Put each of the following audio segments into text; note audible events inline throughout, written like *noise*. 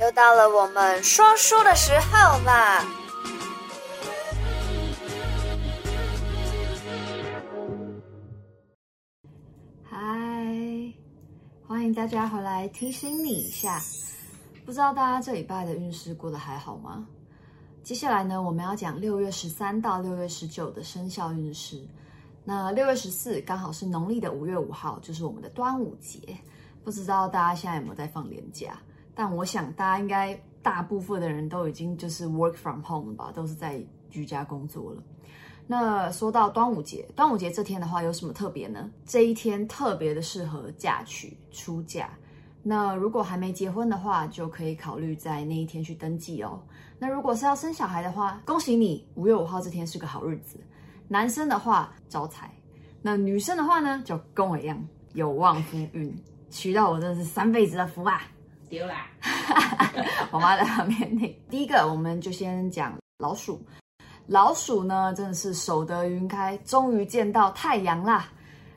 又到了我们说书的时候啦！嗨，欢迎大家回来，提醒你一下，不知道大家这礼拜的运势过得还好吗？接下来呢，我们要讲六月十三到六月十九的生肖运势。那六月十四刚好是农历的五月五号，就是我们的端午节。不知道大家现在有没有在放年假？但我想大家应该大部分的人都已经就是 work from home 了吧，都是在居家工作了。那说到端午节，端午节这天的话有什么特别呢？这一天特别的适合嫁娶出嫁。那如果还没结婚的话，就可以考虑在那一天去登记哦。那如果是要生小孩的话，恭喜你，五月五号这天是个好日子。男生的话招财，那女生的话呢，就跟我一样有旺夫运，娶到我真的是三辈子的福啊！丢啦！*laughs* 我妈在旁边听。第一个，我们就先讲老鼠。老鼠呢，真的是守得云开，终于见到太阳啦！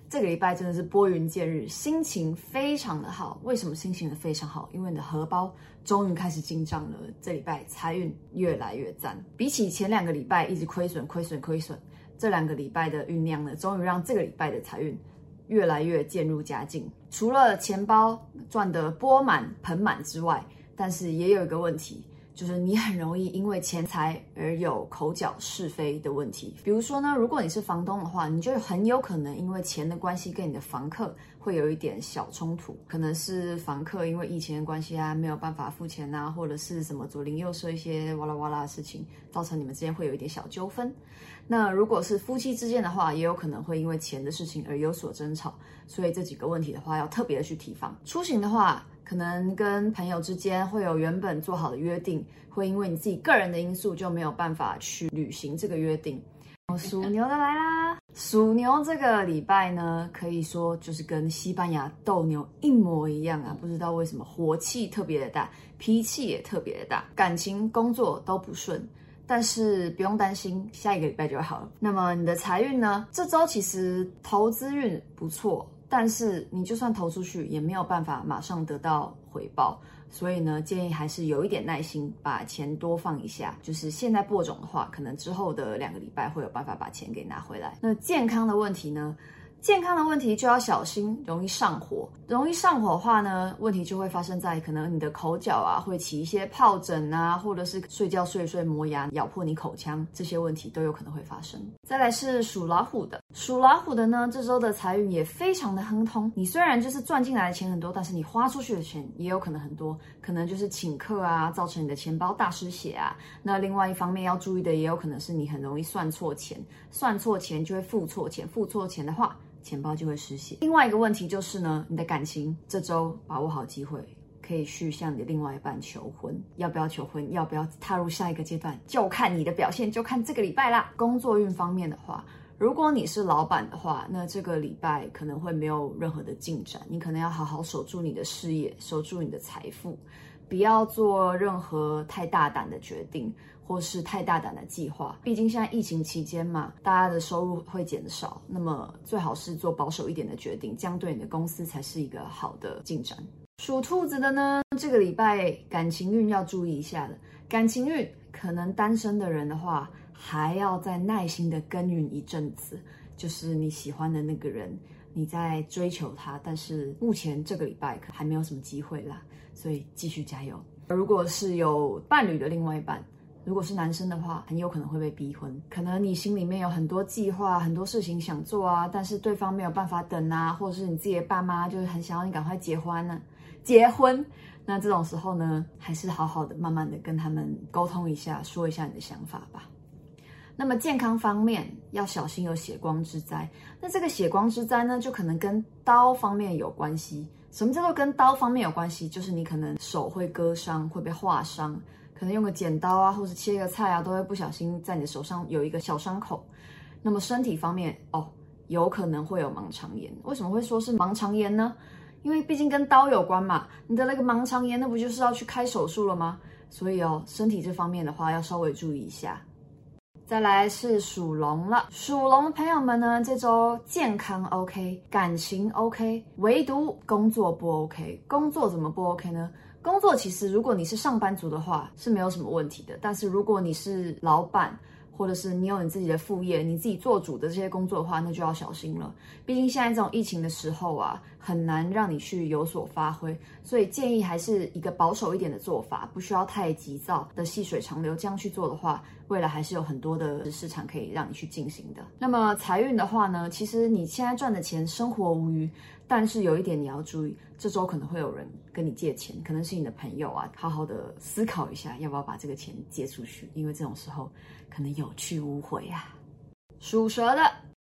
这个礼拜真的是拨云见日，心情非常的好。为什么心情的非常好？因为你的荷包终于开始进账了。这礼拜财运越来越赞，比起前两个礼拜一直亏损、亏损、亏损。这两个礼拜的酝酿呢，终于让这个礼拜的财运越来越渐入佳境。除了钱包赚得钵满盆满之外，但是也有一个问题，就是你很容易因为钱财而有口角是非的问题。比如说呢，如果你是房东的话，你就很有可能因为钱的关系跟你的房客会有一点小冲突，可能是房客因为疫情的关系啊，没有办法付钱啊，或者是什么左邻右舍一些哇啦哇啦的事情，造成你们之间会有一点小纠纷。那如果是夫妻之间的话，也有可能会因为钱的事情而有所争吵，所以这几个问题的话，要特别的去提防。出行的话，可能跟朋友之间会有原本做好的约定，会因为你自己个人的因素就没有办法去履行这个约定。*laughs* 属牛的来啦，属牛这个礼拜呢，可以说就是跟西班牙斗牛一模一样啊，不知道为什么火气特别的大，脾气也特别的大，感情、工作都不顺。但是不用担心，下一个礼拜就会好了。那么你的财运呢？这周其实投资运不错，但是你就算投出去，也没有办法马上得到回报。所以呢，建议还是有一点耐心，把钱多放一下。就是现在播种的话，可能之后的两个礼拜会有办法把钱给拿回来。那健康的问题呢？健康的问题就要小心，容易上火。容易上火的话呢，问题就会发生在可能你的口角啊，会起一些疱疹啊，或者是睡觉睡睡磨牙咬破你口腔，这些问题都有可能会发生。再来是属老虎的，属老虎的呢，这周的财运也非常的亨通。你虽然就是赚进来的钱很多，但是你花出去的钱也有可能很多，可能就是请客啊，造成你的钱包大失血啊。那另外一方面要注意的，也有可能是你很容易算错钱，算错钱就会付错钱，付错钱的话。钱包就会失血。另外一个问题就是呢，你的感情这周把握好机会，可以去向你的另外一半求婚。要不要求婚？要不要踏入下一个阶段？就看你的表现，就看这个礼拜啦。工作运方面的话，如果你是老板的话，那这个礼拜可能会没有任何的进展。你可能要好好守住你的事业，守住你的财富，不要做任何太大胆的决定。或是太大胆的计划，毕竟现在疫情期间嘛，大家的收入会减少，那么最好是做保守一点的决定，这样对你的公司才是一个好的进展。属兔子的呢，这个礼拜感情运要注意一下了，感情运可能单身的人的话，还要再耐心的耕耘一阵子，就是你喜欢的那个人，你在追求他，但是目前这个礼拜可还没有什么机会啦，所以继续加油。如果是有伴侣的另外一半。如果是男生的话，很有可能会被逼婚。可能你心里面有很多计划、很多事情想做啊，但是对方没有办法等啊，或者是你自己的爸妈就是很想要你赶快结婚呢、结婚，那这种时候呢，还是好好的、慢慢的跟他们沟通一下，说一下你的想法吧。那么健康方面要小心有血光之灾。那这个血光之灾呢，就可能跟刀方面有关系。什么叫做跟刀方面有关系？就是你可能手会割伤，会被划伤。可能用个剪刀啊，或者切个菜啊，都会不小心在你的手上有一个小伤口。那么身体方面哦，有可能会有盲肠炎。为什么会说是盲肠炎呢？因为毕竟跟刀有关嘛。你的那个盲肠炎，那不就是要去开手术了吗？所以哦，身体这方面的话要稍微注意一下。再来是属龙了，属龙的朋友们呢，这周健康 OK，感情 OK，唯独工作不 OK。工作怎么不 OK 呢？工作其实如果你是上班族的话是没有什么问题的，但是如果你是老板，或者是你有你自己的副业，你自己做主的这些工作的话，那就要小心了。毕竟现在这种疫情的时候啊，很难让你去有所发挥，所以建议还是一个保守一点的做法，不需要太急躁的细水长流。这样去做的话，未来还是有很多的市场可以让你去进行的。那么财运的话呢，其实你现在赚的钱生活无余，但是有一点你要注意，这周可能会有人跟你借钱，可能是你的朋友啊，好好的思考一下要不要把这个钱借出去，因为这种时候可能有去无回啊。属蛇的，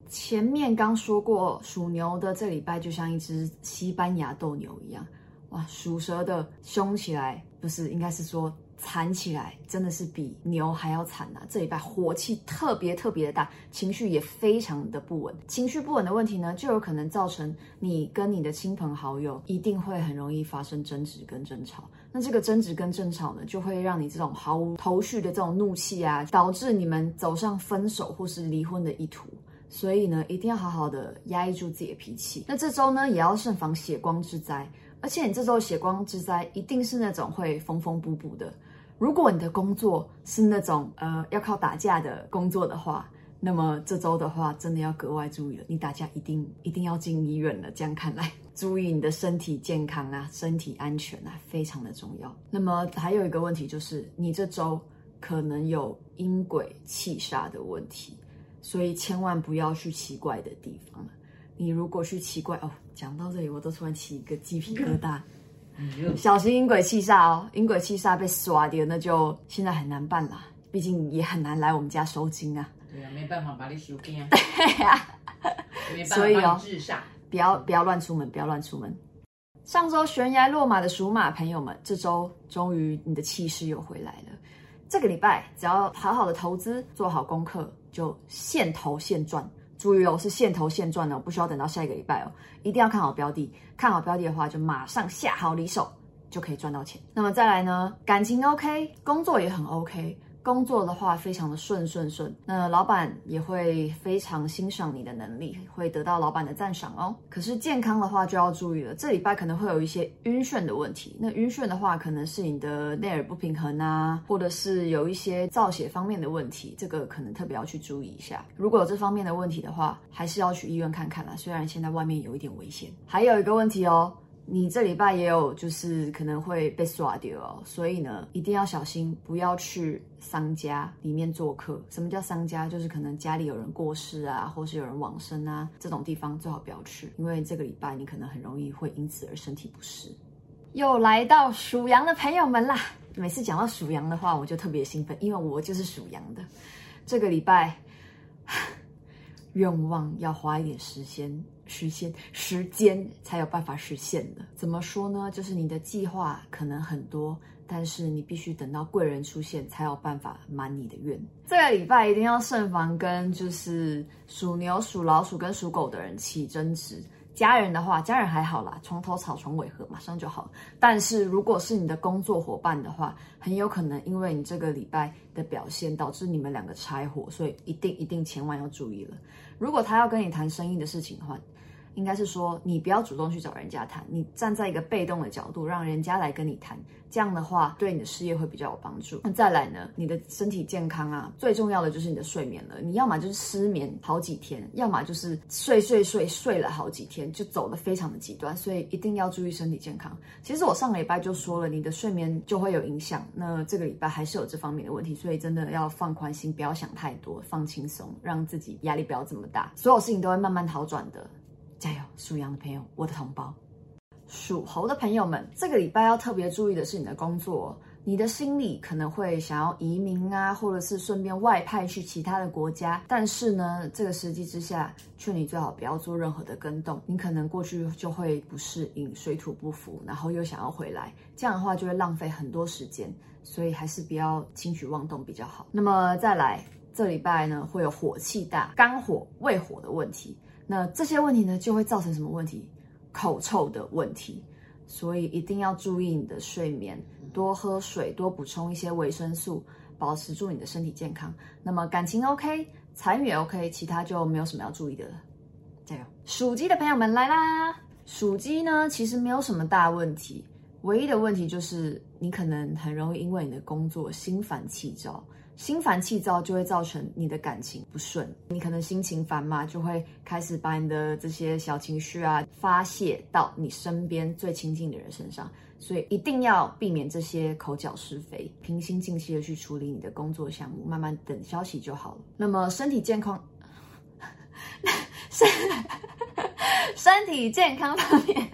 前面刚说过，属牛的这礼拜就像一只西班牙斗牛一样，哇，属蛇的凶起来，不是，应该是说。惨起来真的是比牛还要惨呐、啊！这礼拜火气特别特别的大，情绪也非常的不稳。情绪不稳的问题呢，就有可能造成你跟你的亲朋好友一定会很容易发生争执跟争吵。那这个争执跟争吵呢，就会让你这种毫无头绪的这种怒气啊，导致你们走上分手或是离婚的意图。所以呢，一定要好好的压抑住自己的脾气。那这周呢，也要慎防血光之灾。而且你这周血光之灾一定是那种会缝缝补补的。如果你的工作是那种呃要靠打架的工作的话，那么这周的话真的要格外注意了。你打架一定一定要进医院了。这样看来，*laughs* 注意你的身体健康啊，身体安全啊，非常的重要。那么还有一个问题就是，你这周可能有阴鬼气煞的问题，所以千万不要去奇怪的地方。你如果去奇怪哦，讲到这里我都突然起一个鸡皮疙瘩。小心阴鬼气煞哦，阴鬼气煞被刷掉，那就现在很难办了。毕竟也很难来我们家收金啊。对啊，没办法把你收金啊。对啊，所以哦，治煞不要不要乱出门，不要乱出门。上周悬崖落马的属马朋友们，这周终于你的气势又回来了。这个礼拜只要好好的投资，做好功课，就现投现赚。注意哦，是现投现赚的，不需要等到下一个礼拜哦。一定要看好标的，看好标的的话，就马上下好离手，就可以赚到钱。那么再来呢，感情 OK，工作也很 OK。工作的话非常的顺顺顺，那老板也会非常欣赏你的能力，会得到老板的赞赏哦。可是健康的话就要注意了，这礼拜可能会有一些晕眩的问题。那晕眩的话，可能是你的内耳不平衡啊，或者是有一些造血方面的问题，这个可能特别要去注意一下。如果有这方面的问题的话，还是要去医院看看啦。虽然现在外面有一点危险。还有一个问题哦。你这礼拜也有，就是可能会被刷掉哦，所以呢，一定要小心，不要去商家里面做客。什么叫商家？就是可能家里有人过世啊，或是有人往生啊，这种地方最好不要去，因为这个礼拜你可能很容易会因此而身体不适。又来到属羊的朋友们啦，每次讲到属羊的话，我就特别兴奋，因为我就是属羊的。这个礼拜，愿望要花一点时间。实现时间才有办法实现的，怎么说呢？就是你的计划可能很多，但是你必须等到贵人出现才有办法满你的愿。这个礼拜一定要慎防跟就是属牛、属老鼠跟属狗的人起争执。家人的话，家人还好啦，床头吵床尾和，马上就好。但是如果是你的工作伙伴的话，很有可能因为你这个礼拜的表现导致你们两个拆伙，所以一定一定千万要注意了。如果他要跟你谈生意的事情的话，应该是说，你不要主动去找人家谈，你站在一个被动的角度，让人家来跟你谈，这样的话对你的事业会比较有帮助。那再来呢，你的身体健康啊，最重要的就是你的睡眠了。你要么就是失眠好几天，要么就是睡睡睡睡了好几天，就走得非常的极端，所以一定要注意身体健康。其实我上个礼拜就说了，你的睡眠就会有影响，那这个礼拜还是有这方面的问题，所以真的要放宽心，不要想太多，放轻松，让自己压力不要这么大，所有事情都会慢慢好转的。加油，属羊的朋友，我的同胞，属猴的朋友们，这个礼拜要特别注意的是你的工作，你的心里可能会想要移民啊，或者是顺便外派去其他的国家，但是呢，这个时机之下，劝你最好不要做任何的更动，你可能过去就会不适应，水土不服，然后又想要回来，这样的话就会浪费很多时间，所以还是不要轻举妄动比较好。那么再来，这礼拜呢会有火气大、肝火、胃火的问题。那这些问题呢，就会造成什么问题？口臭的问题。所以一定要注意你的睡眠，多喝水，多补充一些维生素，保持住你的身体健康。那么感情 OK，财运也 OK，其他就没有什么要注意的了。加油！属鸡的朋友们来啦！属鸡呢，其实没有什么大问题，唯一的问题就是你可能很容易因为你的工作心烦气躁。心烦气躁就会造成你的感情不顺，你可能心情烦嘛，就会开始把你的这些小情绪啊发泄到你身边最亲近的人身上，所以一定要避免这些口角是非，平心静气的去处理你的工作项目，慢慢等消息就好了。那么身体健康，身 *laughs* 身体健康方面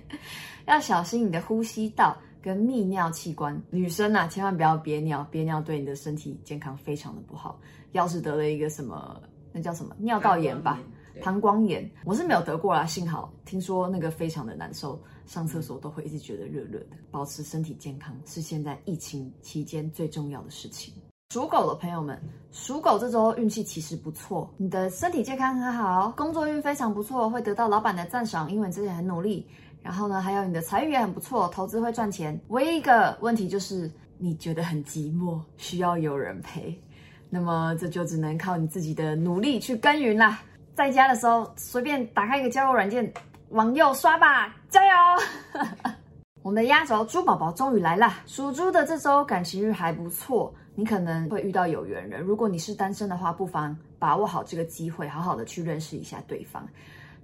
要小心你的呼吸道。跟泌尿器官，女生啊，千万不要憋尿，憋尿对你的身体健康非常的不好。要是得了一个什么，那叫什么尿道炎吧，膀胱炎，我是没有得过啦，幸好听说那个非常的难受，上厕所都会一直觉得热热的。保持身体健康是现在疫情期间最重要的事情。属狗的朋友们，属狗这周运气其实不错，你的身体健康很好，工作运非常不错，会得到老板的赞赏，因为你之前很努力。然后呢，还有你的财运也很不错，投资会赚钱。唯一一个问题就是你觉得很寂寞，需要有人陪。那么这就只能靠你自己的努力去耕耘啦。在家的时候，随便打开一个交友软件，往右刷吧，加油！*laughs* 我们的压轴猪宝宝终于来了。属猪的这周感情运还不错，你可能会遇到有缘人。如果你是单身的话，不妨把握好这个机会，好好的去认识一下对方。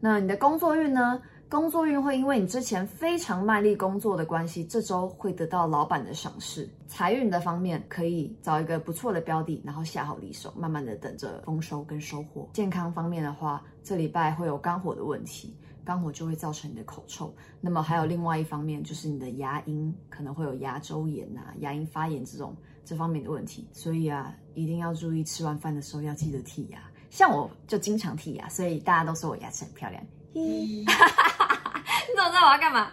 那你的工作运呢？工作运会因为你之前非常卖力工作的关系，这周会得到老板的赏识。财运的方面，可以找一个不错的标的，然后下好离手，慢慢的等着丰收跟收获。健康方面的话，这礼拜会有肝火的问题，肝火就会造成你的口臭。那么还有另外一方面，就是你的牙龈可能会有牙周炎呐、啊、牙龈发炎这种这方面的问题。所以啊，一定要注意吃完饭的时候要记得剔牙。像我就经常剔牙，所以大家都说我牙齿很漂亮。哈，*laughs* 你怎么知道我要干嘛？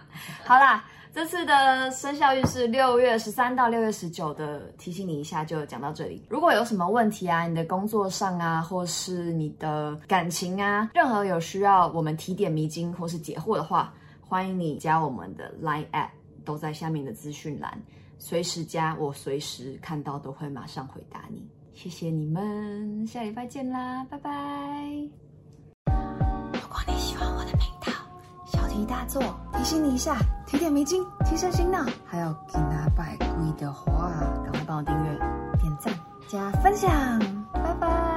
好啦，这次的生肖运是六月十三到六月十九的，提醒你一下，就讲到这里。如果有什么问题啊，你的工作上啊，或是你的感情啊，任何有需要我们提点迷津或是解惑的话，欢迎你加我们的 Line App，都在下面的资讯栏，随时加，我随时看到都会马上回答你。谢谢你们，下礼拜见啦，拜拜。提大作，提醒你一下，提点眉精，提升心脑。还有给他拜跪的话，赶快帮我订阅、点赞、加分享，拜拜。